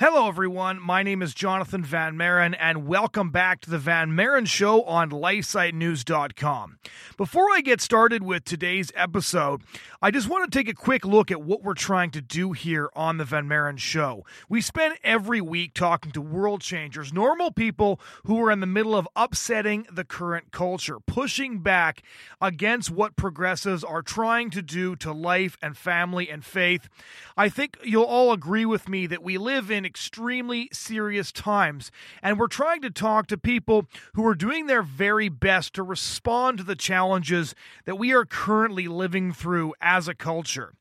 Hello, everyone. My name is Jonathan Van Maren, and welcome back to the Van Maren Show on LifeSiteNews.com. Before I get started with today's episode, I just want to take a quick look at what we're trying to do here on the Van Maren Show. We spend every week talking to world changers, normal people who are in the middle of upsetting the current culture, pushing back against what progressives are trying to do to life and family and faith. I think you'll all agree with me that we live in extremely serious times, and we're trying to talk to people who are doing their very best to respond to the challenges that we are currently living through as a culture.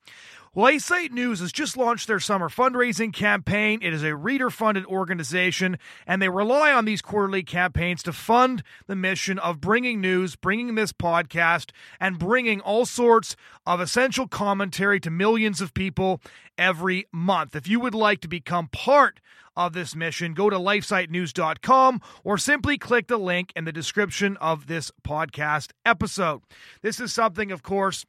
LifeSite News has just launched their summer fundraising campaign. It is a reader funded organization, and they rely on these quarterly campaigns to fund the mission of bringing news, bringing this podcast, and bringing all sorts of essential commentary to millions of people every month. If you would like to become part of this mission, go to lifesitenews.com or simply click the link in the description of this podcast episode. This is something, of course,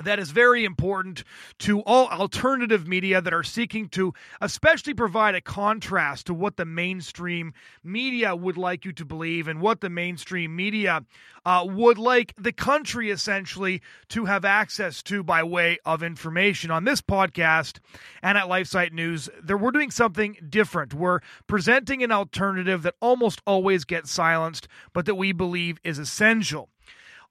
that is very important to all alternative media that are seeking to especially provide a contrast to what the mainstream media would like you to believe and what the mainstream media uh, would like the country essentially to have access to by way of information. On this podcast and at lifesite news there we're doing something different. We're presenting an alternative that almost always gets silenced but that we believe is essential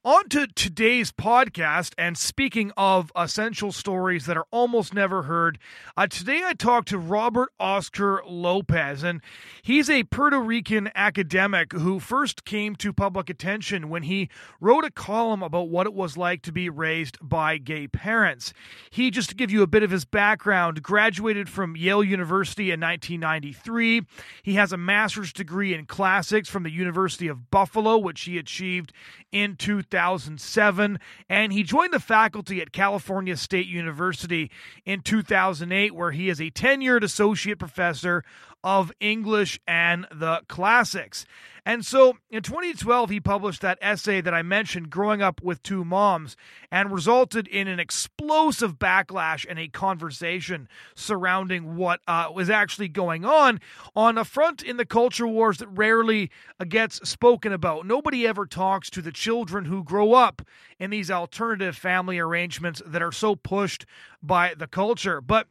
on to today's podcast, and speaking of essential stories that are almost never heard, uh, today I talked to Robert Oscar Lopez, and he's a Puerto Rican academic who first came to public attention when he wrote a column about what it was like to be raised by gay parents. He, just to give you a bit of his background, graduated from Yale University in 1993. He has a master's degree in classics from the University of Buffalo, which he achieved in 2007, and he joined the faculty at California State University in 2008, where he is a tenured associate professor of English and the classics. And so in 2012, he published that essay that I mentioned, Growing Up with Two Moms, and resulted in an explosive backlash and a conversation surrounding what uh, was actually going on on a front in the culture wars that rarely gets spoken about. Nobody ever talks to the children who grow up in these alternative family arrangements that are so pushed by the culture. But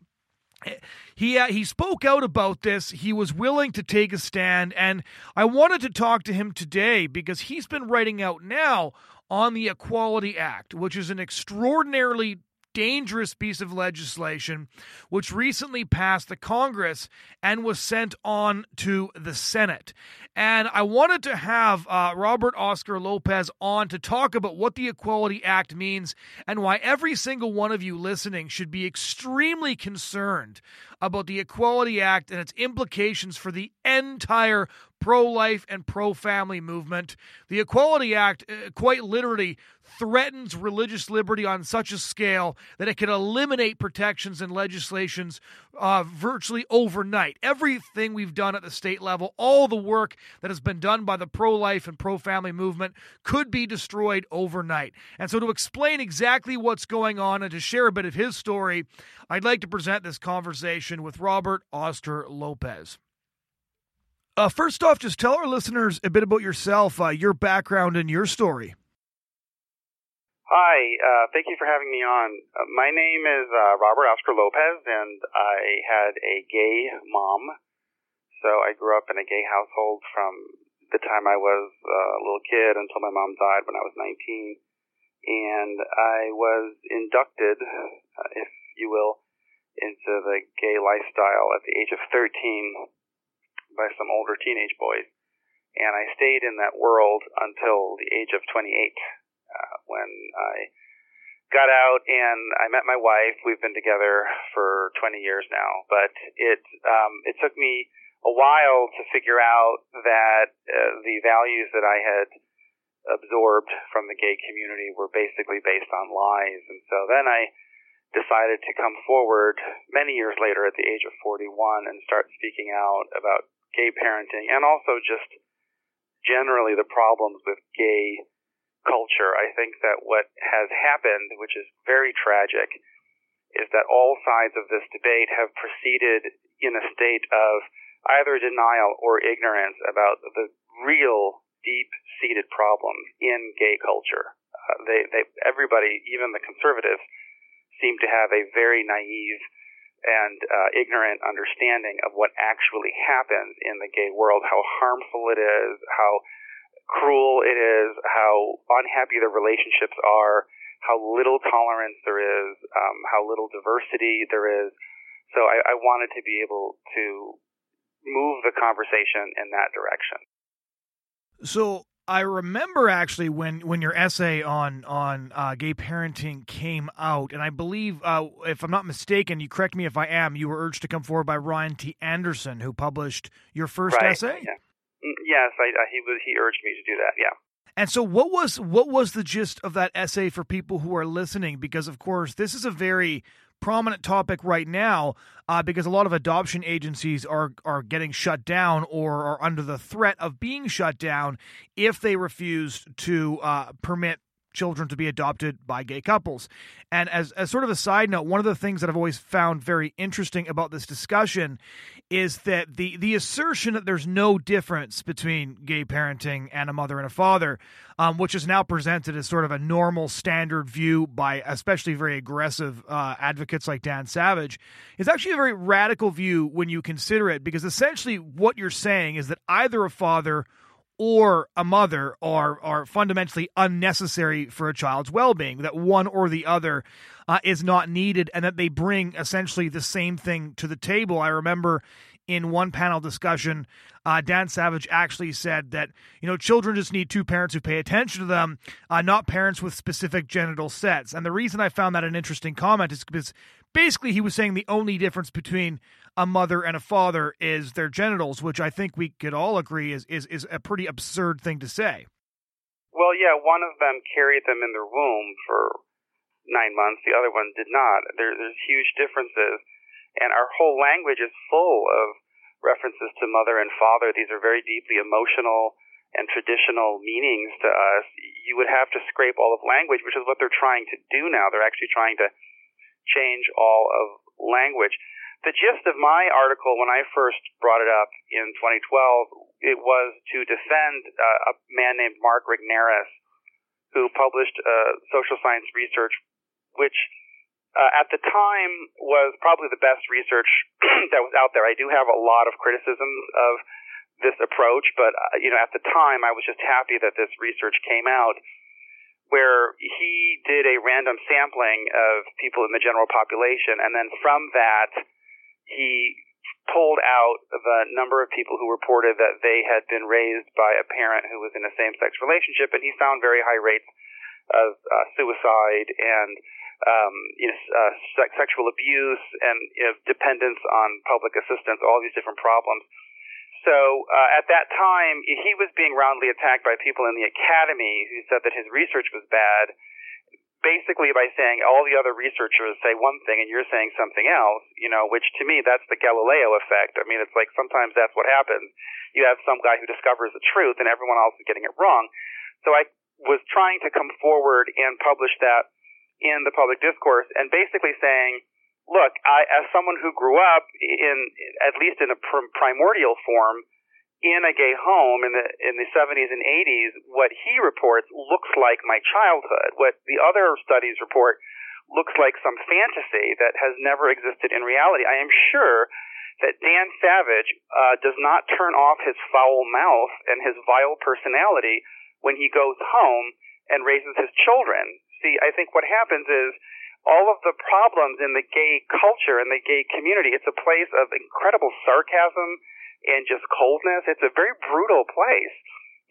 he uh, he spoke out about this. He was willing to take a stand, and I wanted to talk to him today because he's been writing out now on the Equality Act, which is an extraordinarily dangerous piece of legislation which recently passed the Congress and was sent on to the Senate. And I wanted to have uh, Robert Oscar Lopez on to talk about what the Equality Act means and why every single one of you listening should be extremely concerned about the Equality Act and its implications for the entire pro life and pro family movement. The Equality Act, uh, quite literally, threatens religious liberty on such a scale that it can eliminate protections and legislations uh, virtually overnight. Everything we've done at the state level, all the work that has been done by the pro life and pro family movement, could be destroyed overnight. And so, to explain exactly what's going on and to share a bit of his story, I'd like to present this conversation with Robert Oscar Lopez. Uh, first off, just tell our listeners a bit about yourself, uh, your background, and your story. Hi, uh, thank you for having me on. Uh, my name is uh, Robert Oscar Lopez, and I had a gay mom. So I grew up in a gay household from the time I was uh, a little kid until my mom died when I was 19. And I was inducted, uh, if you will, into the gay lifestyle at the age of 13 by some older teenage boys. And I stayed in that world until the age of 28 uh, when I got out and I met my wife. We've been together for 20 years now, but it um, it took me a while to figure out that uh, the values that I had absorbed from the gay community were basically based on lies, and so then I decided to come forward many years later at the age of 41 and start speaking out about gay parenting and also just generally the problems with gay culture. I think that what has happened, which is very tragic, is that all sides of this debate have proceeded in a state of either denial or ignorance about the real deep-seated problems in gay culture. Uh, they, they, everybody, even the conservatives, seem to have a very naive and uh, ignorant understanding of what actually happens in the gay world, how harmful it is, how cruel it is, how unhappy the relationships are, how little tolerance there is, um, how little diversity there is. So I, I wanted to be able to move the conversation in that direction. So I remember actually when, when your essay on on uh, gay parenting came out, and I believe, uh, if I'm not mistaken, you correct me if I am, you were urged to come forward by Ryan T. Anderson, who published your first right. essay. Yeah. Yes, I, he was. He urged me to do that. Yeah. And so, what was what was the gist of that essay for people who are listening? Because, of course, this is a very prominent topic right now uh, because a lot of adoption agencies are are getting shut down or are under the threat of being shut down if they refuse to uh, permit children to be adopted by gay couples. And as, as sort of a side note, one of the things that I've always found very interesting about this discussion is that the, the assertion that there's no difference between gay parenting and a mother and a father, um, which is now presented as sort of a normal standard view by especially very aggressive uh, advocates like Dan Savage, is actually a very radical view when you consider it, because essentially what you're saying is that either a father or a mother are are fundamentally unnecessary for a child's well-being that one or the other uh, is not needed and that they bring essentially the same thing to the table. I remember in one panel discussion uh, dan savage actually said that you know children just need two parents who pay attention to them uh, not parents with specific genital sets and the reason i found that an interesting comment is because basically he was saying the only difference between a mother and a father is their genitals, which I think we could all agree is, is, is a pretty absurd thing to say. Well, yeah, one of them carried them in their womb for nine months, the other one did not. There, there's huge differences, and our whole language is full of references to mother and father. These are very deeply emotional and traditional meanings to us. You would have to scrape all of language, which is what they're trying to do now. They're actually trying to change all of language the gist of my article when I first brought it up in 2012, it was to defend uh, a man named Mark Regnerus, who published uh, social science research, which uh, at the time was probably the best research that was out there. I do have a lot of criticisms of this approach, but uh, you know, at the time, I was just happy that this research came out where he did a random sampling of people in the general population, and then from that he pulled out the number of people who reported that they had been raised by a parent who was in a same-sex relationship, and he found very high rates of uh, suicide and um, you know, uh, sex- sexual abuse and you know, dependence on public assistance, all these different problems. So uh, at that time, he was being roundly attacked by people in the academy who said that his research was bad basically by saying all the other researchers say one thing and you're saying something else, you know, which to me that's the Galileo effect. I mean, it's like sometimes that's what happens. You have some guy who discovers the truth and everyone else is getting it wrong. So I was trying to come forward and publish that in the public discourse and basically saying, look, I, as someone who grew up in, at least in a primordial form, in a gay home in the in the 70s and 80s, what he reports looks like my childhood. What the other studies report looks like some fantasy that has never existed in reality. I am sure that Dan Savage uh, does not turn off his foul mouth and his vile personality when he goes home and raises his children. See, I think what happens is all of the problems in the gay culture and the gay community, it's a place of incredible sarcasm and just coldness. It's a very brutal place.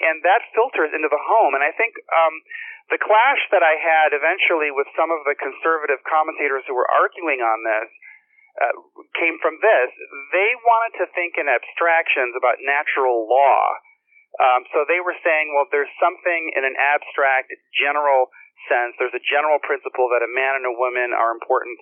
And that filters into the home. And I think um, the clash that I had eventually with some of the conservative commentators who were arguing on this uh, came from this. They wanted to think in abstractions about natural law. Um, so they were saying, well, there's something in an abstract, general sense, there's a general principle that a man and a woman are important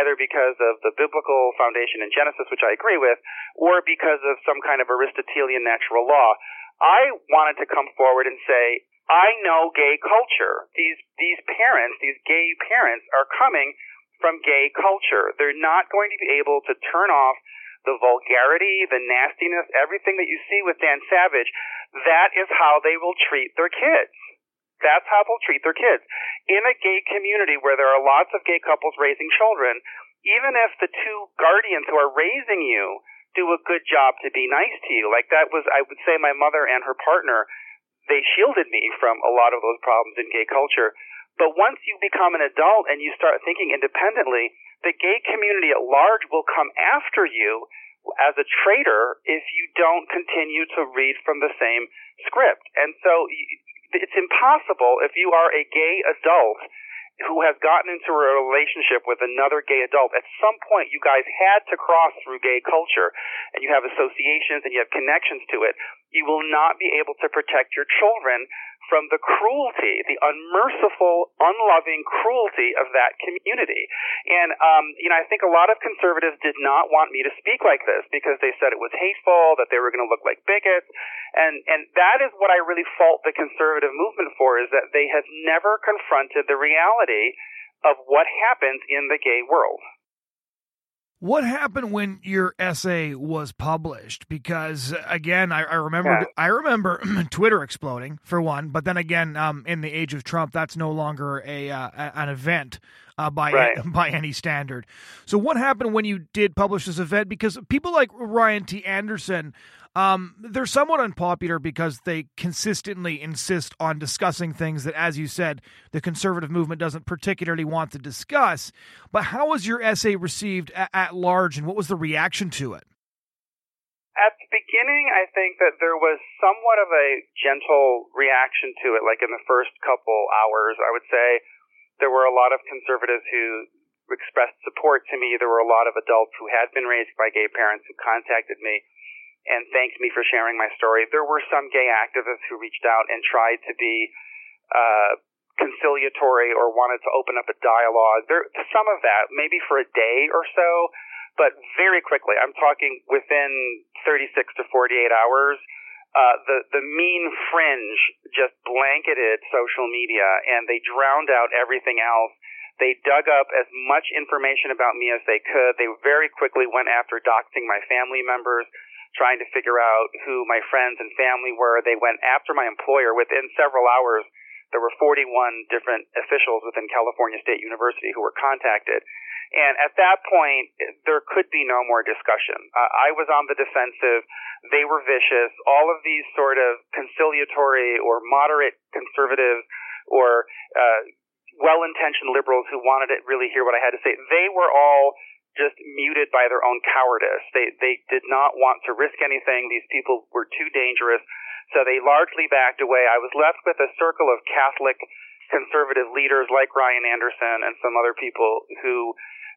either because of the biblical foundation in Genesis, which I agree with, or because of some kind of Aristotelian natural law. I wanted to come forward and say, I know gay culture. These these parents, these gay parents, are coming from gay culture. They're not going to be able to turn off the vulgarity, the nastiness, everything that you see with Dan Savage. That is how they will treat their kids. That's how they'll treat their kids. In a gay community where there are lots of gay couples raising children, even if the two guardians who are raising you do a good job to be nice to you, like that was, I would say, my mother and her partner, they shielded me from a lot of those problems in gay culture. But once you become an adult and you start thinking independently, the gay community at large will come after you as a traitor if you don't continue to read from the same script. And so it's impossible if you are a gay adult who has gotten into a relationship with another gay adult, at some point you guys had to cross through gay culture and you have associations and you have connections to it. You will not be able to protect your children from the cruelty, the unmerciful, unloving cruelty of that community. And, um, you know, I think a lot of conservatives did not want me to speak like this because they said it was hateful, that they were going to look like bigots. And, and that is what I really fault the conservative movement for is that they have never confronted the reality of what happens in the gay world. What happened when your essay was published? Because again, I, I remember yeah. I remember Twitter exploding for one, but then again, um, in the age of Trump, that's no longer a uh, an event uh, by right. by any standard. So, what happened when you did publish this event? Because people like Ryan T. Anderson um, they're somewhat unpopular because they consistently insist on discussing things that, as you said, the conservative movement doesn't particularly want to discuss. But how was your essay received at, at large, and what was the reaction to it? At the beginning, I think that there was somewhat of a gentle reaction to it, like in the first couple hours. I would say there were a lot of conservatives who expressed support to me. There were a lot of adults who had been raised by gay parents who contacted me and thanked me for sharing my story. There were some gay activists who reached out and tried to be uh, conciliatory or wanted to open up a dialogue. There, some of that, maybe for a day or so, but very quickly. I'm talking within 36 to 48 hours. Uh, the the mean fringe just blanketed social media, and they drowned out everything else. They dug up as much information about me as they could. They very quickly went after doxing my family members trying to figure out who my friends and family were. They went after my employer within several hours. There were 41 different officials within California State University who were contacted. And at that point, there could be no more discussion. Uh, I was on the defensive. They were vicious. All of these sort of conciliatory or moderate conservatives or uh, well-intentioned liberals who wanted to really hear what I had to say, they were all just muted by their own cowardice. They they did not want to risk anything. These people were too dangerous, so they largely backed away. I was left with a circle of Catholic conservative leaders like Ryan Anderson and some other people who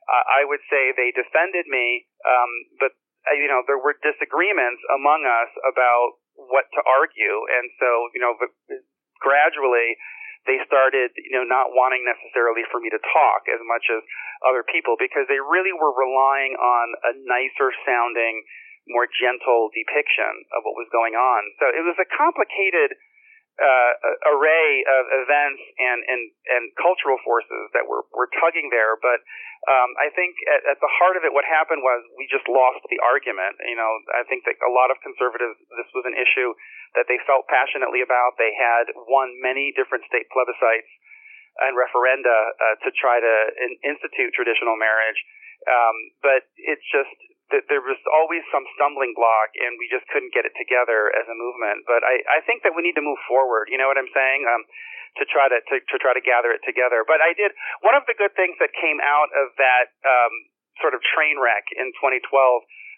uh, I would say they defended me, um, but uh, you know there were disagreements among us about what to argue, and so you know gradually they started, you know, not wanting necessarily for me to talk as much as other people because they really were relying on a nicer sounding, more gentle depiction of what was going on. So it was a complicated uh, array of events and, and, and cultural forces that were, were tugging there. But um, I think at, at the heart of it, what happened was we just lost the argument. You know, I think that a lot of conservatives, this was an issue that they felt passionately about. They had won many different state plebiscites and referenda uh, to try to in, institute traditional marriage. Um, but it's just there was always some stumbling block, and we just couldn't get it together as a movement. But I, I think that we need to move forward. You know what I'm saying? Um, to try to, to to try to gather it together. But I did one of the good things that came out of that um, sort of train wreck in 2012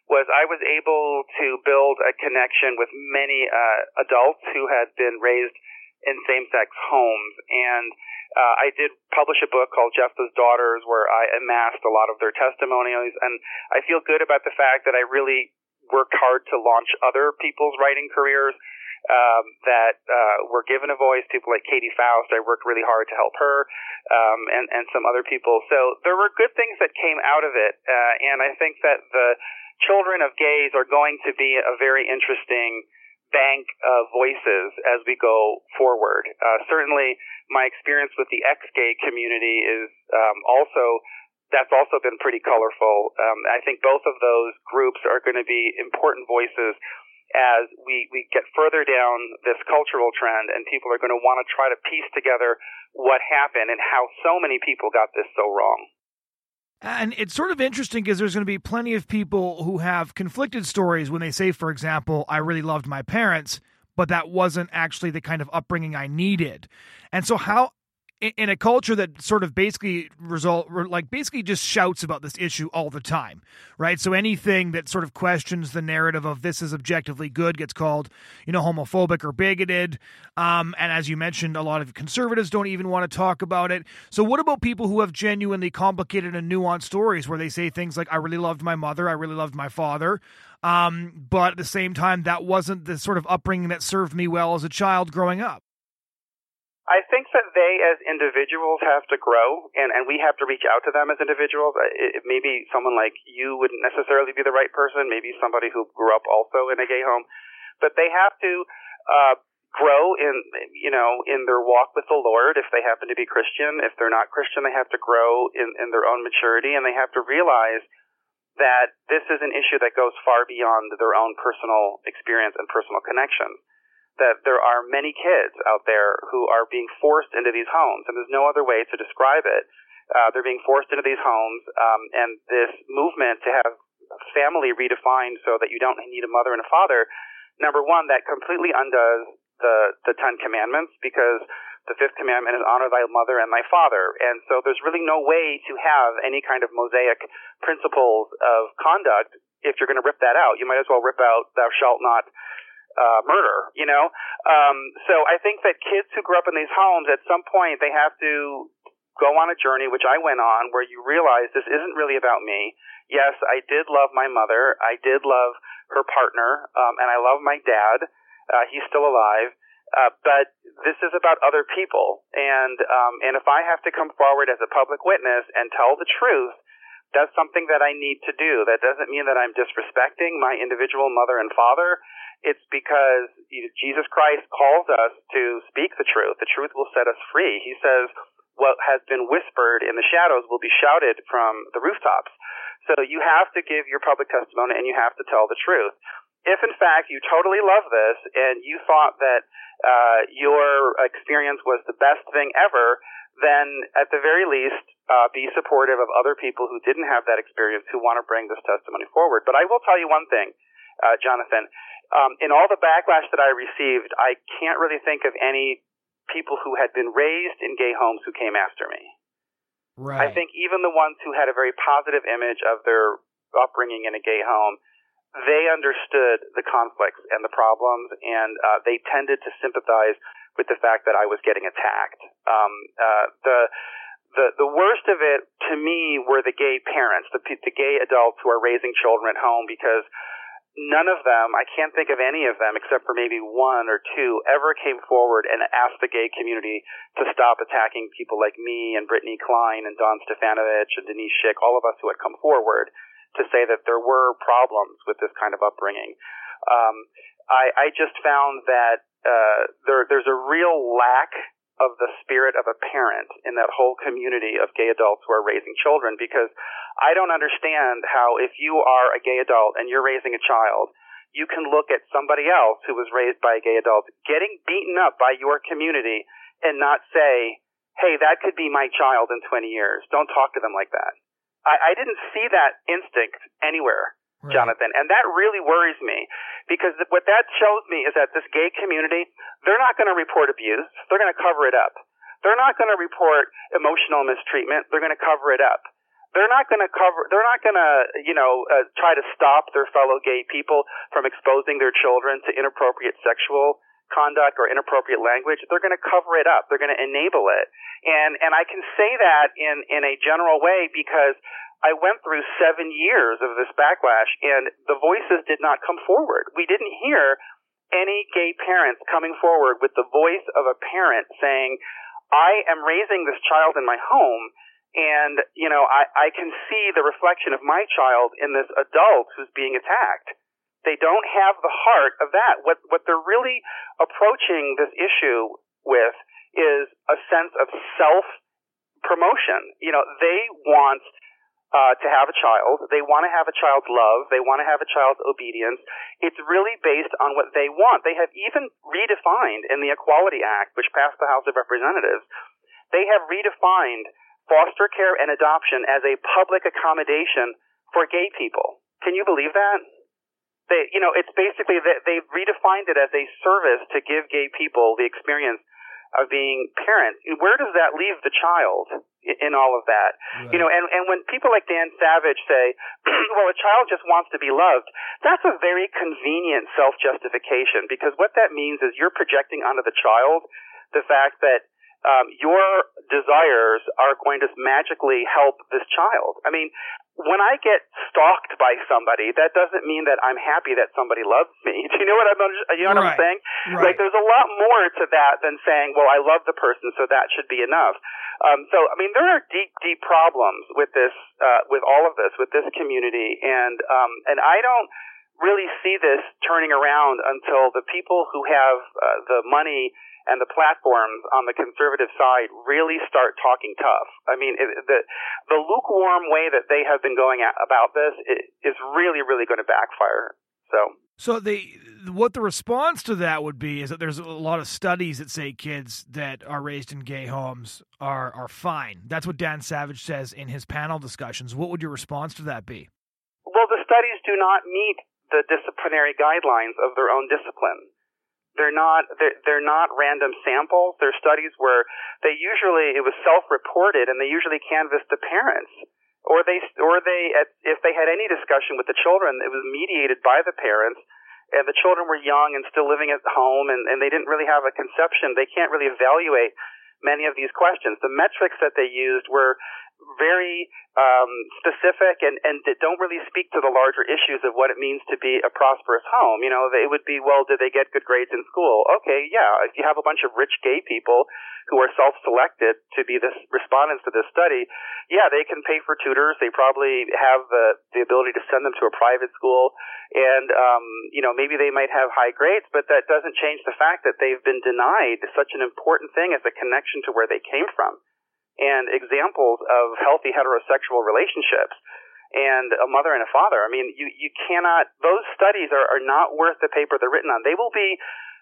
was I was able to build a connection with many uh, adults who had been raised in same-sex homes, and uh, I did publish a book called Jephthah's Daughters where I amassed a lot of their testimonials, and I feel good about the fact that I really worked hard to launch other people's writing careers um, that uh, were given a voice. People like Katy Faust, I worked really hard to help her, um, and and some other people. So there were good things that came out of it, uh, and I think that the children of gays are going to be a very interesting bank of voices as we go forward. Uh, certainly, my experience with the ex-gay community is um, also that's also been pretty colorful. Um, I think both of those groups are going to be important voices as we, we get further down this cultural trend and people are going to want to try to piece together what happened and how so many people got this so wrong. And it's sort of interesting because there's going to be plenty of people who have conflicted stories when they say, for example, I really loved my parents, but that wasn't actually the kind of upbringing I needed. And so, how in a culture that sort of basically result like basically just shouts about this issue all the time right? So anything that sort of questions the narrative of this is objectively good gets called you know homophobic or bigoted. Um, and as you mentioned a lot of conservatives don't even want to talk about it. So what about people who have genuinely complicated and nuanced stories where they say things like i really loved my mother i really loved my father um, but at the same time that wasn't the sort of upbringing that served me well as a child growing up I think that they, as individuals, have to grow, and, and we have to reach out to them as individuals. It, maybe someone like you wouldn't necessarily be the right person. Maybe somebody who grew up also in a gay home, but they have to uh, grow in, you know, in their walk with the Lord. If they happen to be Christian, if they're not Christian, they have to grow in, in their own maturity, and they have to realize that this is an issue that goes far beyond their own personal experience and personal connections that there are many kids out there who are being forced into these homes, and there's no other way to describe it. Uh, they're being forced into these homes, um, and this movement to have family redefined so that you don't need a mother and a father. Number one, that completely undoes the the Ten Commandments because the fifth commandment is honor thy mother and thy father, and so there's really no way to have any kind of mosaic principles of conduct if you're going to rip that out. You might as well rip out thou shalt not uh, murder, you know? Um, so I think that kids who grew up in these homes, at some point, they have to go on a journey, which I went on, where you realize this isn't really about me. Yes, I did love my mother. I did love her partner, um, and I love my dad. Uh, he's still alive. Uh, but this is about other people, and um, and if I have to come forward as a public witness and tell the truth, that's something that I need to do. That doesn't mean that I'm disrespecting my individual mother and father. It's because Jesus Christ calls us to speak the truth. The truth will set us free. He says, what has been whispered in the shadows will be shouted from the rooftops. So you have to give your public testimony and you have to tell the truth. If in fact you totally love this and you thought that uh, your experience was the best thing ever, then at the very least uh, be supportive of other people who didn't have that experience who want to bring this testimony forward. But I will tell you one thing, uh, Jonathan um, in all the backlash that I received, I can't really think of any people who had been raised in gay homes who came after me. Right. I think even the ones who had a very positive image of their upbringing in a gay home, they understood the conflicts and the problems, and uh, they tended to sympathize with the fact that I was getting attacked. Um, uh, the the the worst of it to me were the gay parents, the the gay adults who are raising children at home because none of them, I can't think of any of them except for maybe one or two, ever came forward and asked the gay community to stop attacking people like me and Brittany Klein and Dawn Stefanowicz and Denise Schick, all of us who had come forward to say that there were problems with this kind of upbringing. Um, I, I just found that uh, there, there's a real lack of the spirit of a parent in that whole community of gay adults who are raising children because I don't understand how if you are a gay adult and you're raising a child, you can look at somebody else who was raised by a gay adult getting beaten up by your community and not say, hey, that could be my child in 20 years. Don't talk to them like that. I, I didn't see that instinct anywhere. Right. Jonathan. And that really worries me because what that shows me is that this gay community, they're not going to report abuse. They're going to cover it up. They're not going to report emotional mistreatment. They're going to cover it up. They're not going to cover, they're not going to, you know, uh, try to stop their fellow gay people from exposing their children to inappropriate sexual conduct or inappropriate language. They're going to cover it up. They're going to enable it. And, and I can say that in, in a general way because I went through seven years of this backlash and the voices did not come forward. We didn't hear any gay parents coming forward with the voice of a parent saying, I am raising this child in my home and, you know, I, I can see the reflection of my child in this adult who's being attacked. They don't have the heart of that. What, what they're really approaching this issue with is a sense of self promotion. You know, they want uh, to have a child. They want to have a child's love. They want to have a child's obedience. It's really based on what they want. They have even redefined in the Equality Act, which passed the House of Representatives, they have redefined foster care and adoption as a public accommodation for gay people. Can you believe that? They, you know, it's basically that they've redefined it as a service to give gay people the experience of being parents. Where does that leave the child in all of that? Right. You know, and, and when people like Dan Savage say, well, a child just wants to be loved, that's a very convenient self-justification because what that means is you're projecting onto the child the fact that um, your desires are going to magically help this child. I mean, when I get stalked by somebody, that doesn't mean that I'm happy that somebody loves me. Do you know what I'm you know what right. I'm saying? Right. Like there's a lot more to that than saying, "Well, I love the person, so that should be enough." Um, so I mean, there are deep, deep problems with this, uh, with all of this, with this community, and um, and I don't really see this turning around until the people who have uh, the money and the platforms on the conservative side really start talking tough. I mean, it, the the lukewarm way that they have been going at, about this is really, really going to backfire. So. So the what the response to that would be is that there's a lot of studies that say kids that are raised in gay homes are are fine. That's what Dan Savage says in his panel discussions. What would your response to that be? Well, the studies do not meet the disciplinary guidelines of their own discipline. They're not they're, they're not random samples. They're studies where they usually it was self-reported and they usually canvassed the parents. Or they or they if they had any discussion with the children it was mediated by the parents and the children were young and still living at home and, and they didn't really have a conception. They can't really evaluate many of these questions. The metrics that they used were very um, specific and, and that don't really speak to the larger issues of what it means to be a prosperous home. You know, it would be, well, did they get good grades in school? Okay, yeah. If you have a bunch of rich gay people who are self-selected to be the respondents to this study, yeah, they can pay for tutors. They probably have the, the ability to send them to a private school. And, um, you know, maybe they might have high grades, but that doesn't change the fact that they've been denied such an important thing as a connection to where they came from and examples of healthy heterosexual relationships and a mother and a father. I mean, you, you cannot, those studies are, are not worth the paper they're written on. They will be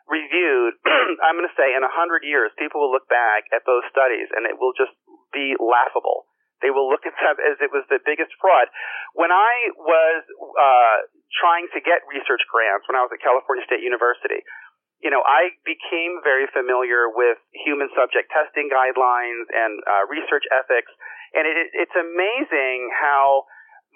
reviewed, I'm going to say, in a hundred years, people will look back at those studies and it will just be laughable. They will look at them as it was the biggest fraud. When I was uh, trying to get research grants when I was at California State University, you know, I became very familiar with human subject testing guidelines and uh, research ethics, and it, it's amazing how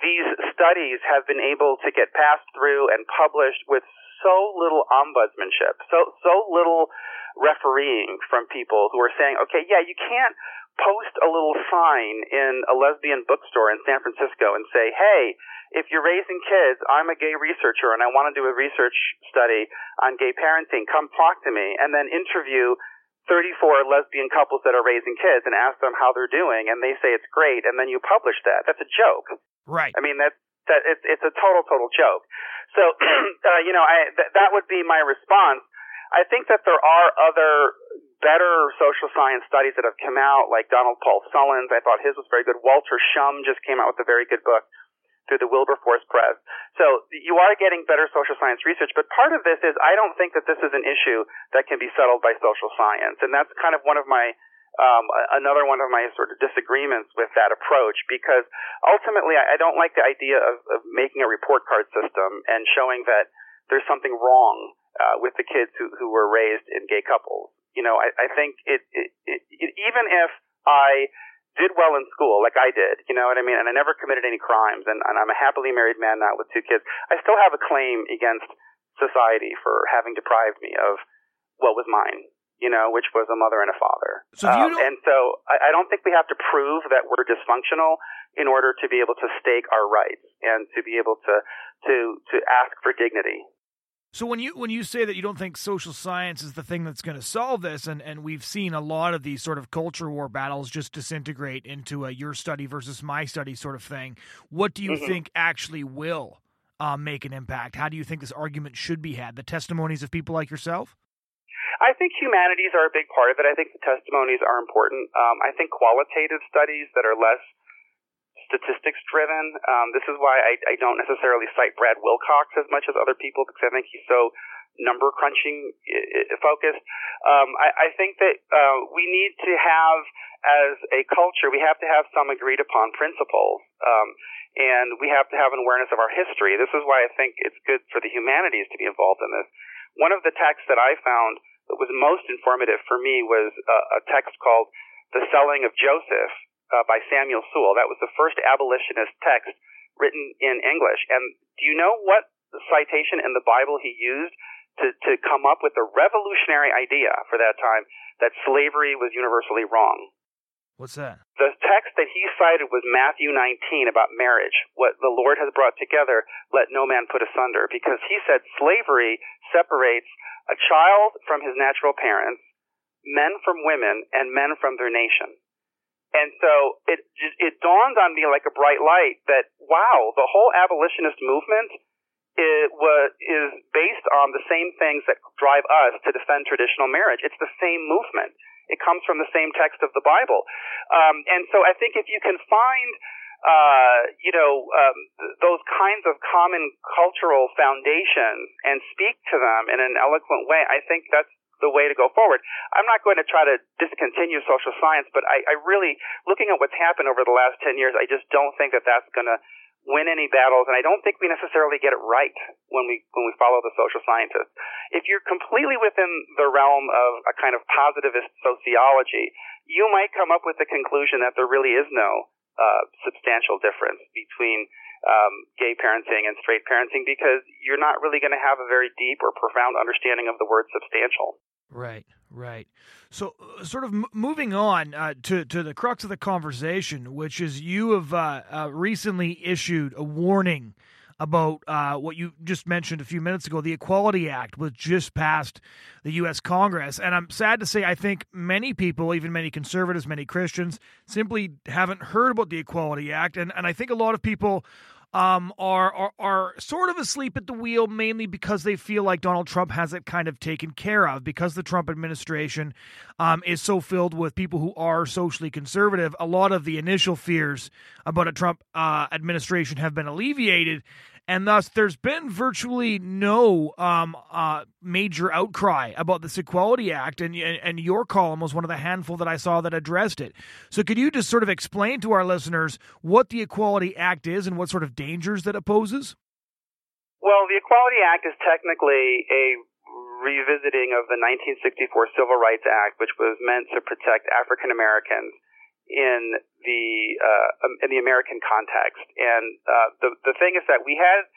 these studies have been able to get passed through and published with so little ombudsmanship, so so little refereeing from people who are saying, okay, yeah, you can't post a little sign in a lesbian bookstore in San Francisco and say, hey, if you're raising kids, I'm a gay researcher and I want to do a research study on gay parenting. Come talk to me and then interview 34 lesbian couples that are raising kids and ask them how they're doing and they say it's great and then you publish that. That's a joke. Right. I mean, that's, that it's, it's a total, total joke. So, uh, you know, I, th- that would be my response. I think that there are other better social science studies that have come out, like Donald Paul Sullins. I thought his was very good. Walter Schumm just came out with a very good book through the Wilberforce Press. So you are getting better social science research, but part of this is I don't think that this is an issue that can be settled by social science, and that's kind of one of my um, another one of my sort of disagreements with that approach because ultimately I, don't like the idea of, of making a report card system and showing that there's something wrong uh, with the kids who, who were raised in gay couples. You know, I, I think it, it, it, it even if I did well in school, like I did, you know what I mean? And I never committed any crimes, and, and I'm a happily married man now with two kids. I still have a claim against society for having deprived me of what was mine, you know, which was a mother and a father. So um, and so I, I don't think we have to prove that we're dysfunctional in order to be able to stake our rights and to be able to to to ask for dignity. So when you when you say that you don't think social science is the thing that's going to solve this, and, and we've seen a lot of these sort of culture war battles just disintegrate into a your study versus my study sort of thing, what do you mm-hmm. think actually will uh, make an impact? How do you think this argument should be had? The testimonies of people like yourself? I think humanities are a big part of it. I think the testimonies are important. Um, I think qualitative studies that are less statistics driven. Um, this is why I, I don't necessarily cite Brad Wilcox as much as other people because I think he's so number crunching focused. Um, I, I think that uh, we need to have, as a culture, we have to have some agreed upon principles. Um, and we have to have an awareness of our history. This is why I think it's good for the humanities to be involved in this. One of the texts that I found that was most informative for me was a, a text called The Selling of Joseph uh, by Samuel Sewall. That was the first abolitionist text written in English. And do you know what citation in the Bible he used to, to come up with the revolutionary idea for that time that slavery was universally wrong. What's that? The text that he cited was Matthew 19 about marriage. What the Lord has brought together, let no man put asunder. Because he said slavery separates a child from his natural parents, men from women, and men from their nation. And so it it dawned on me like a bright light that wow, the whole abolitionist movement it was, is based on the same things that drive us to defend traditional marriage. It's the same movement. It comes from the same text of the Bible. Um, and so I think if you can find, uh, you know, um, those kinds of common cultural foundations and speak to them in an eloquent way, I think that's the way to go forward. I'm not going to try to discontinue social science, but I, I really, looking at what's happened over the last 10 years, I just don't think that that's going to win any battles, and I don't think we necessarily get it right when we when we follow the social scientists. If you're completely within the realm of a kind of positivist sociology, you might come up with the conclusion that there really is no uh, substantial difference between um, gay parenting and straight parenting because you're not really going to have a very deep or profound understanding of the word substantial. Right, right. So, uh, sort of m- moving on uh, to to the crux of the conversation, which is you have uh, uh recently issued a warning about uh, what you just mentioned a few minutes ago. The Equality Act was just passed the U.S. Congress, and I'm sad to say I think many people, even many conservatives, many Christians, simply haven't heard about the Equality Act, and and I think a lot of people um, are, are are sort of asleep at the wheel, mainly because they feel like Donald Trump has it kind of taken care of because the Trump administration um, is so filled with people who are socially conservative. A lot of the initial fears about a Trump uh, administration have been alleviated, and thus there's been virtually no um, uh, major outcry about this Equality Act, and, and your column was one of the handful that I saw that addressed it. So, could you just sort of explain to our listeners what the Equality Act is and what sort of dangers that it poses? Well, the Equality Act is technically a revisiting of the 1964 Civil Rights Act, which was meant to protect African Americans in the uh, um, in the American context. And uh, the the thing is that we had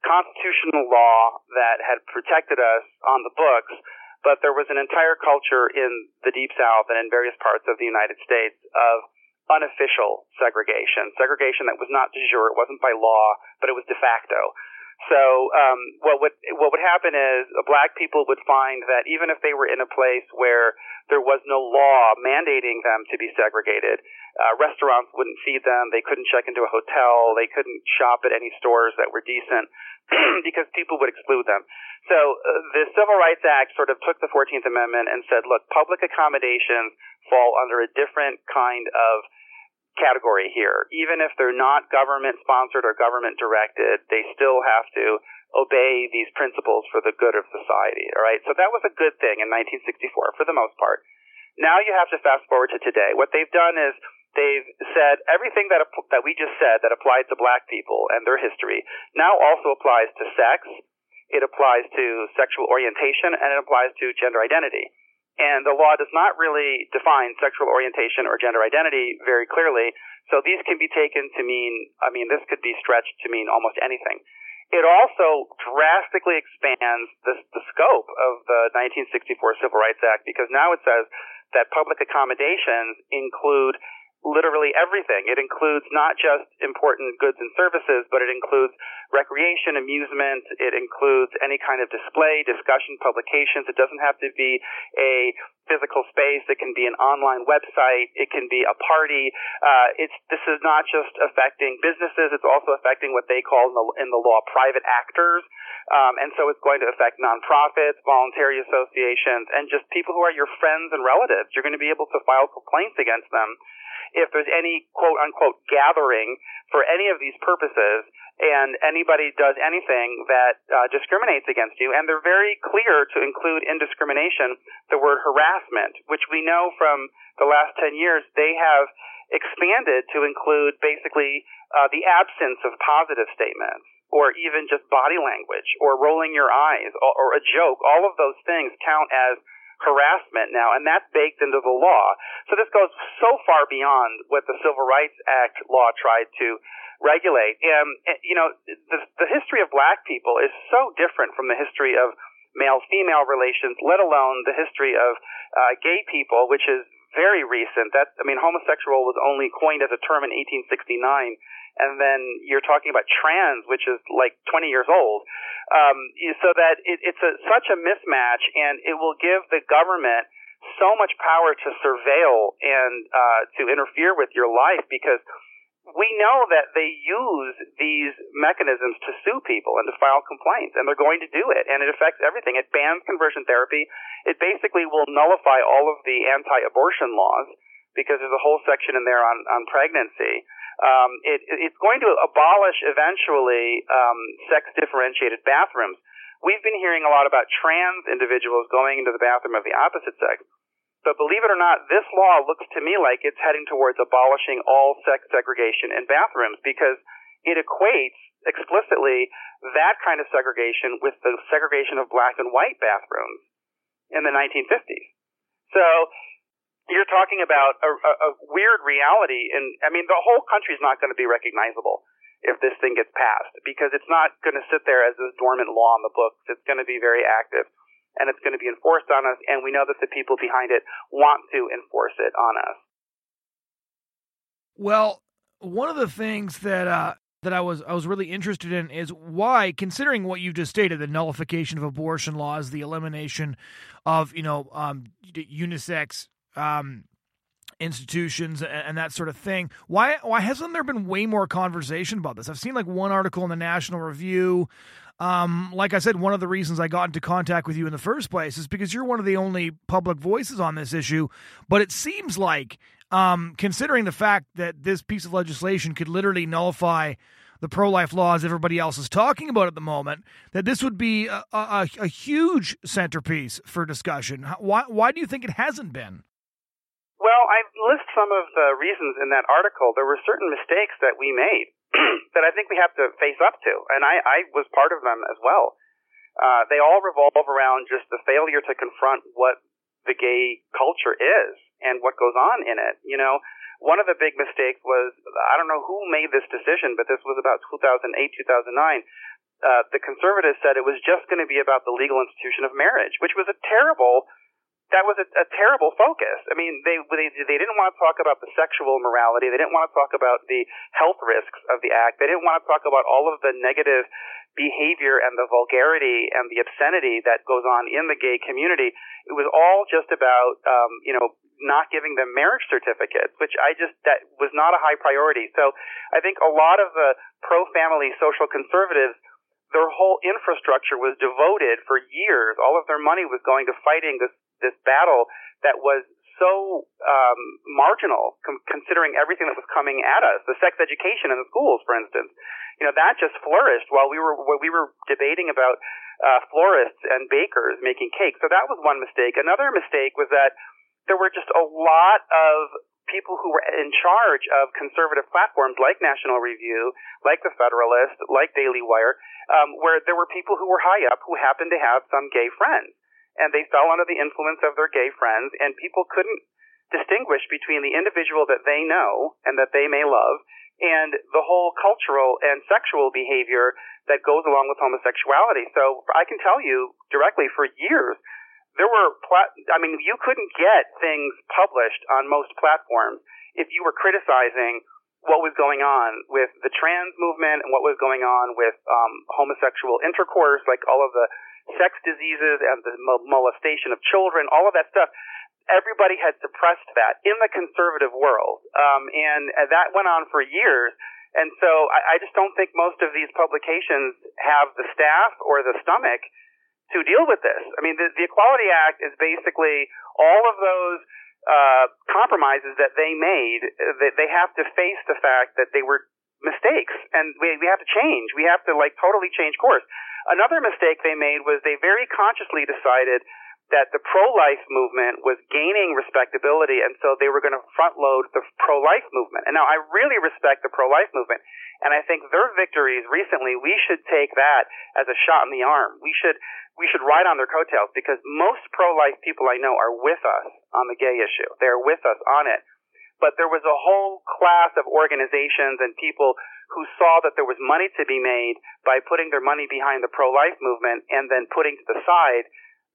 constitutional law that had protected us on the books, but there was an entire culture in the Deep South and in various parts of the United States of unofficial segregation, segregation that was not de jure, it wasn't by law, but it was de facto. So um, what would what would happen is uh, black people would find that even if they were in a place where there was no law mandating them to be segregated, uh, restaurants wouldn't feed them, they couldn't check into a hotel, they couldn't shop at any stores that were decent because people would exclude them. So uh, the Civil Rights Act sort of took the 14th Amendment and said, look, public accommodations fall under a different kind of category here. Even if they're not government sponsored or government directed, they still have to obey these principles for the good of society. All right. So that was a good thing in 1964 for the most part. Now you have to fast forward to today. What they've done is they've said everything that that we just said that applied to black people and their history now also applies to sex. It applies to sexual orientation and it applies to gender identity. And the law does not really define sexual orientation or gender identity very clearly. So these can be taken to mean, I mean, this could be stretched to mean almost anything. It also drastically expands the, the scope of the 1964 Civil Rights Act because now it says that public accommodations include literally everything. It includes not just important goods and services, but it includes recreation, amusement. It includes any kind of display, discussion, publications. It doesn't have to be a physical space. It can be an online website. It can be a party. Uh, it's this is not just affecting businesses. It's also affecting what they call in the, in the law private actors. Um, and so it's going to affect nonprofits, voluntary associations, and just people who are your friends and relatives. You're going to be able to file complaints against them if there's any quote unquote gathering for any of these purposes and anybody does anything that uh, discriminates against you. And they're very clear to include in discrimination the word harassment, which we know from the last 10 years they have expanded to include basically uh, the absence of positive statements or even just body language or rolling your eyes or, or a joke. All of those things count as harassment now, and that's baked into the law. So this goes so far beyond what the Civil Rights Act law tried to regulate. And, you know, the, the history of black people is so different from the history of male-female relations, let alone the history of uh, gay people, which is very recent. That I mean, homosexual was only coined as a term in 1869, and then you're talking about trans, which is like 20 years old. Um, so that it, it's a, such a mismatch, and it will give the government so much power to surveil and uh, to interfere with your life because we know that they use these mechanisms to sue people and to file complaints, and they're going to do it, and it affects everything. It bans conversion therapy. It basically will nullify all of the anti-abortion laws because there's a whole section in there on, on pregnancy. Um, it, it's going to abolish eventually um, sex-differentiated bathrooms. We've been hearing a lot about trans individuals going into the bathroom of the opposite sex. But believe it or not, this law looks to me like it's heading towards abolishing all sex segregation in bathrooms because it equates explicitly that kind of segregation with the segregation of black and white bathrooms in the 1950s. So you're talking about a, a, a weird reality, and I mean, the whole country is not going to be recognizable if this thing gets passed because it's not going to sit there as this dormant law on the books. It's going to be very active and it's going to be enforced on us, and we know that the people behind it want to enforce it on us. Well, one of the things that uh, that I was I was really interested in is why, considering what you just stated, the nullification of abortion laws, the elimination of you know um, unisex um, institutions and, that sort of thing. Why why hasn't there been way more conversation about this? I've seen like one article in the National Review um, like I said, one of the reasons I got into contact with you in the first place is because you're one of the only public voices on this issue. But it seems like, um, considering the fact that this piece of legislation could literally nullify the pro life laws everybody else is talking about at the moment, that this would be a, a, a huge centerpiece for discussion. Why, why do you think it hasn't been? Well, I list some of the reasons in that article. There were certain mistakes that we made that I think we have to face up to, and I, I was part of them as well. Uh, they all revolve around just the failure to confront what the gay culture is and what goes on in it. You know, one of the big mistakes was I don't know who made this decision, but this was about 2008, 2009. Uh, the conservatives said it was just going to be about the legal institution of marriage, which was a terrible that was a, a terrible focus. I mean, they, they they didn't want to talk about the sexual morality. They didn't want to talk about the health risks of the act. They didn't want to talk about all of the negative behavior and the vulgarity and the obscenity that goes on in the gay community. It was all just about, um, you know, not giving them marriage certificates, which I just, that was not a high priority. So I think a lot of the pro-family social conservatives their whole infrastructure was devoted for years. All of their money was going to fighting this this battle that was so um, marginal com- considering everything that was coming at us. The sex education in the schools, for instance, you know that just flourished while we were while we were debating about uh, florists and bakers making cake. So that was one mistake. Another mistake was that there were just a lot of people who were in charge of conservative platforms like National Review, like The Federalist, like Daily Wire, um, where there were people who were high up who happened to have some gay friends and they fell under the influence of their gay friends, and people couldn't distinguish between the individual that they know and that they may love and the whole cultural and sexual behavior that goes along with homosexuality. So I can tell you directly for years, there were, plat- I mean, you couldn't get things published on most platforms if you were criticizing what was going on with the trans movement and what was going on with um, homosexual intercourse, like all of the sex diseases and the molestation of children, all of that stuff. Everybody had suppressed that in the conservative world, um, and that went on for years. And so I, I just don't think most of these publications have the staff or the stomach to deal with this. I mean, the, the Equality Act is basically all of those uh, compromises that they made, that they have to face the fact that they were mistakes, and we we have to change. We have to like totally change course. Another mistake they made was they very consciously decided that the pro-life movement was gaining respectability, and so they were going to front load the pro-life movement. And now I really respect the pro-life movement, and I think their victories recently, we should take that as a shot in the arm. We should we should ride on their coattails because most pro-life people I know are with us on the gay issue. They're with us on it. But there was a whole class of organizations and people who saw that there was money to be made by putting their money behind the pro-life movement and then putting to the side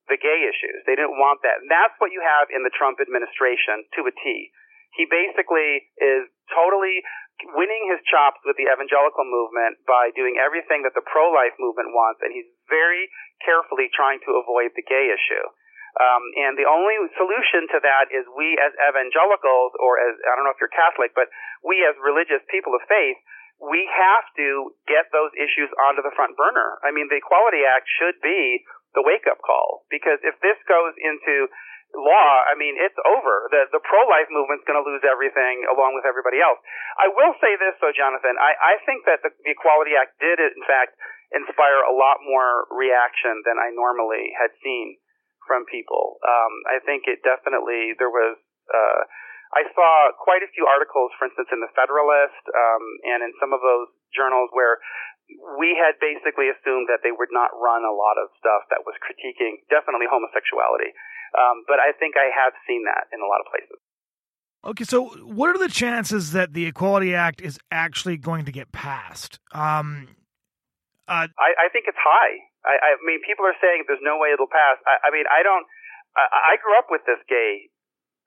the gay issues. They didn't want that. And that's what you have in the Trump administration to a T. He basically is totally winning his chops with the evangelical movement by doing everything that the pro-life movement wants, and he's very carefully trying to avoid the gay issue. Um, and the only solution to that is we as evangelicals, or as, I don't know if you're Catholic, but we as religious people of faith, we have to get those issues onto the front burner. I mean, the Equality Act should be the wake up call because if this goes into law, I mean, it's over. The the pro life movement's going to lose everything along with everybody else. I will say this though, Jonathan. I, I think that the, the Equality Act did, in fact, inspire a lot more reaction than I normally had seen from people. Um, I think it definitely there was. Uh, I saw quite a few articles, for instance, in the Federalist um, and in some of those journals where we had basically assumed that they would not run a lot of stuff that was critiquing definitely homosexuality. Um, but I think I have seen that in a lot of places. Okay, so what are the chances that the Equality Act is actually going to get passed? Um, uh, I, I think it's high. I, I mean, people are saying there's no way it'll pass. I, I mean, I don't. I, I grew up with this gay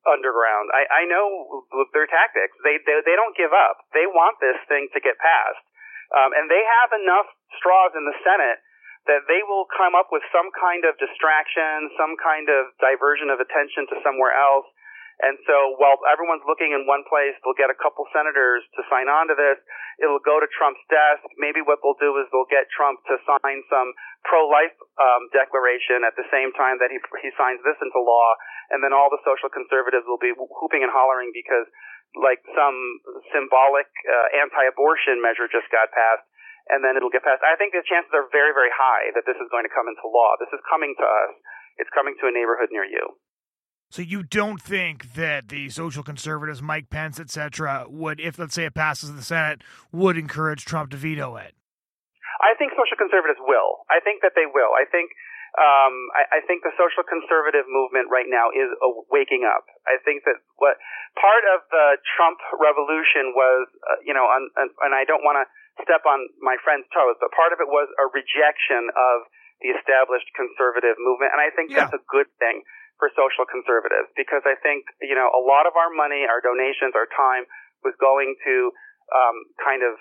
underground. I, I know their tactics. They, they they don't give up. They want this thing to get passed, um, and they have enough straws in the Senate that they will come up with some kind of distraction, some kind of diversion of attention to somewhere else, and so while everyone's looking in one place, they'll get a couple senators to sign on to this. It'll go to Trump's desk. Maybe what they'll do is they'll get Trump to sign some pro-life um, declaration at the same time that he he signs this into law, and then all the social conservatives will be whooping and hollering because like some symbolic uh, anti-abortion measure just got passed, and then it'll get passed. I think the chances are very very high that this is going to come into law. This is coming to us. It's coming to a neighborhood near you. So you don't think that the social conservatives, Mike Pence, etc., would, if let's say it passes the Senate, would encourage Trump to veto it? I think social conservatives will. I think that they will. I think um, I, I think the social conservative movement right now is waking up. I think that what part of the Trump revolution was, uh, you know, un, un, and I don't want to step on my friend's toes, but part of it was a rejection of the established conservative movement, and I think yeah. that's a good thing for social conservatives because I think, you know, a lot of our money, our donations, our time was going to um, kind of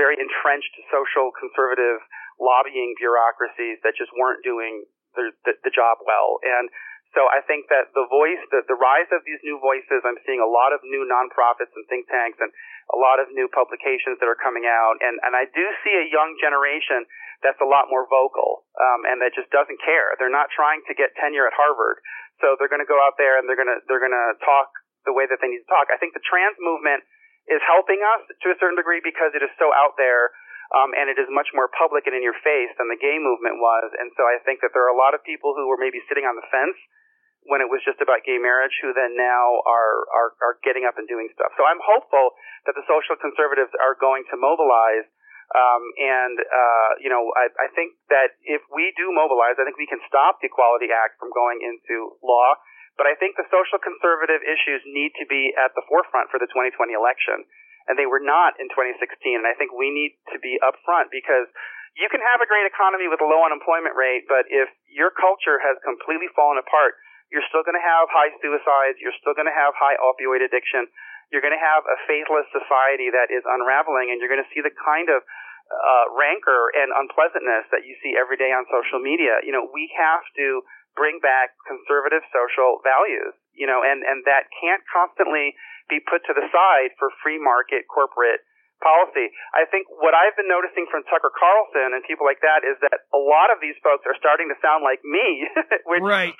very entrenched social conservative lobbying bureaucracies that just weren't doing the, the, the job well. And so I think that the voice, the, the rise of these new voices, I'm seeing a lot of new nonprofits and think tanks and a lot of new publications that are coming out. And, and I do see a young generation that's a lot more vocal um, and that just doesn't care. They're not trying to get tenure at Harvard. So they're going to go out there and they're going to they're going to talk the way that they need to talk. I think the trans movement is helping us to a certain degree because it is so out there um, and it is much more public and in your face than the gay movement was. And so I think that there are a lot of people who were maybe sitting on the fence when it was just about gay marriage who then now are, are, are getting up and doing stuff. So I'm hopeful that the social conservatives are going to mobilize um, and, uh, you know, I, I think that if we do mobilize, I think we can stop the Equality Act from going into law. But I think the social conservative issues need to be at the forefront for the 2020 election. And they were not in 2016. And I think we need to be upfront because you can have a great economy with a low unemployment rate, but if your culture has completely fallen apart, you're still going to have high suicides, you're still going to have high opioid addiction, you're going to have a faithless society that is unraveling, and you're going to see the kind of uh, rancor and unpleasantness that you see every day on social media. You know, we have to bring back conservative social values. You know, and and that can't constantly be put to the side for free market corporate policy. I think what I've been noticing from Tucker Carlson and people like that is that a lot of these folks are starting to sound like me, which right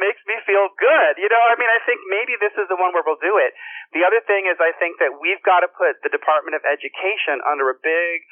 makes me feel good. You know, I mean, I think maybe this is the one where we'll do it. The other thing is, I think that we've got to put the Department of Education under a big,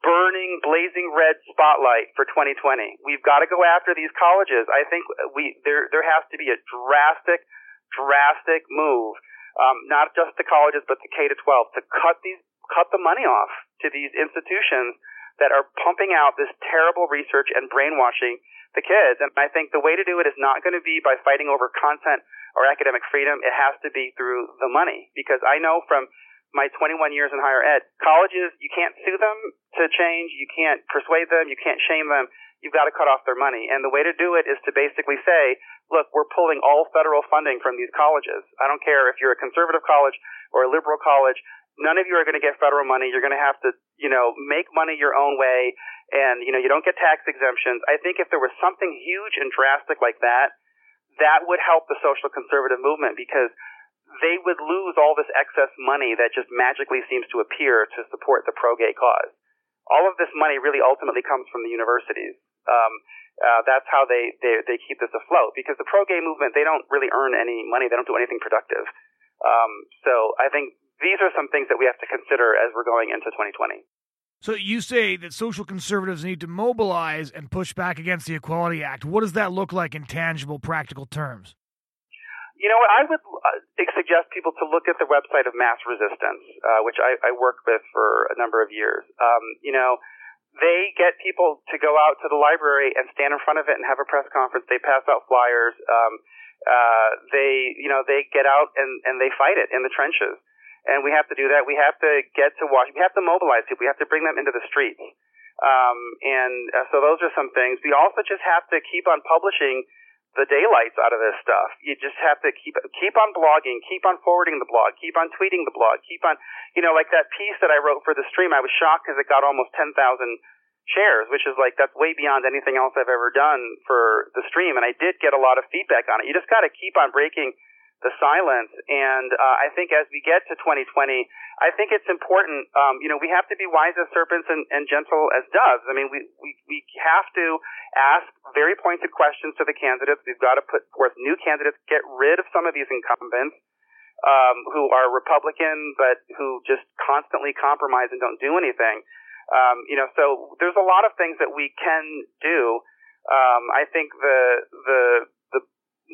burning, blazing red spotlight for 2020. We've got to go after these colleges. I think we there there has to be a drastic, drastic move, um, not just the colleges but the K to 12 to cut these cut the money off to these institutions that are pumping out this terrible research and brainwashing the kids. And I think the way to do it is not going to be by fighting over content or academic freedom. It has to be through the money because I know from my 21 years in higher ed, colleges, you can't sue them to change. You can't persuade them. You can't shame them. You've got to cut off their money. And the way to do it is to basically say, look, we're pulling all federal funding from these colleges. I don't care if you're a conservative college or a liberal college none of you are going to get federal money. You're going to have to, you know, make money your own way, and you know, you don't get tax exemptions. I think if there was something huge and drastic like that, that would help the social conservative movement because they would lose all this excess money that just magically seems to appear to support the pro-gay cause. All of this money really ultimately comes from the universities. Um, uh, that's how they, they they keep this afloat because the pro-gay movement they don't really earn any money. They don't do anything productive. Um, so I think these are some things that we have to consider as we're going into 2020. So you say that social conservatives need to mobilize and push back against the Equality Act. What does that look like in tangible, practical terms? You know, I would uh, suggest people to look at the website of Mass Resistance, uh, which I, I worked with for a number of years. Um, you know, they get people to go out to the library and stand in front of it and have a press conference. They pass out flyers. Um, uh, they, you know, they get out and, and they fight it in the trenches and we have to do that. We have to get to Washington. We have to mobilize people. We have to bring them into the streets. Um, and uh, so those are some things. We also just have to keep on publishing the daylights out of this stuff. You just have to keep keep on blogging, keep on forwarding the blog, keep on tweeting the blog, keep on, you know, like that piece that I wrote for the stream. I was shocked because it got almost ten thousand shares, which is like that's way beyond anything else I've ever done for the stream. And I did get a lot of feedback on it. You just got to keep on breaking the silence. And uh, I think as we get to 2020, I think it's important. Um, you know, we have to be wise as serpents and, and gentle as doves. I mean, we, we we have to ask very pointed questions to the candidates. We've got to put forth new candidates, get rid of some of these incumbents. Um, who are Republican but who just constantly compromise and don't do anything. Um, you know, so there's a lot of things that we can do. Um, I think the the the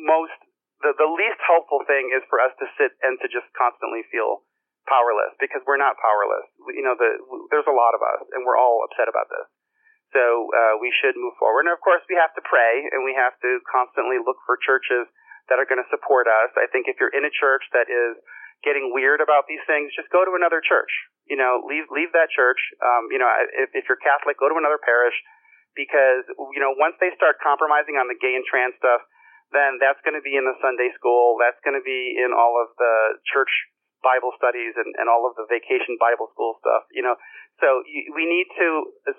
most the, the least helpful thing is for us to sit and to just constantly feel powerless because we're not powerless. We, you know, the, there's a lot of us and we're all upset about this. So uh, we should move forward. And of course, we have to pray and we have to constantly look for churches that are going to support us. I think if you're in a church that is getting weird about these things, just go to another church. You know, leave leave that church. Um, you know, if, if you're Catholic, go to another parish because you know once they start compromising on the gay and trans stuff, then that's going to be in the Sunday school. That's going to be in all of the church Bible studies and, and all of the vacation Bible school stuff, you know. So you, we need to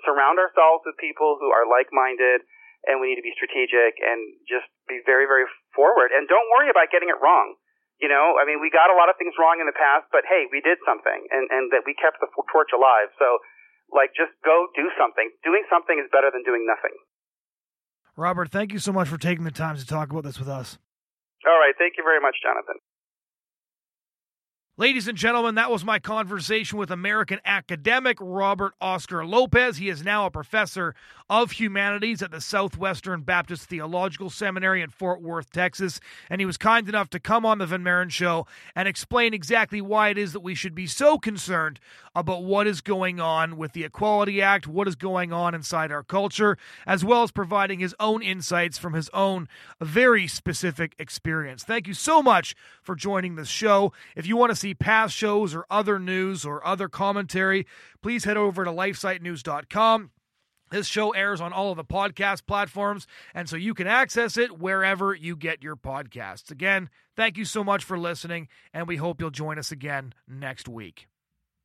surround ourselves with people who are like-minded and we need to be strategic and just be very, very forward. And don't worry about getting it wrong. You know, I mean, we got a lot of things wrong in the past, but hey, we did something and, and that we kept the torch alive. So like, just go do something. Doing something is better than doing nothing. Robert, thank you so much for taking the time to talk about this with us. All right. Thank you very much, Jonathan. Ladies and gentlemen, that was my conversation with American academic Robert Oscar Lopez. He is now a professor of humanities at the Southwestern Baptist Theological Seminary in Fort Worth, Texas, and he was kind enough to come on the Van Maren Show and explain exactly why it is that we should be so concerned about what is going on with the Equality Act, what is going on inside our culture, as well as providing his own insights from his own very specific experience. Thank you so much for joining the show. If you want to see past shows or other news or other commentary, please head over to lifesitenews.com. This show airs on all of the podcast platforms, and so you can access it wherever you get your podcasts. Again, thank you so much for listening, and we hope you'll join us again next week.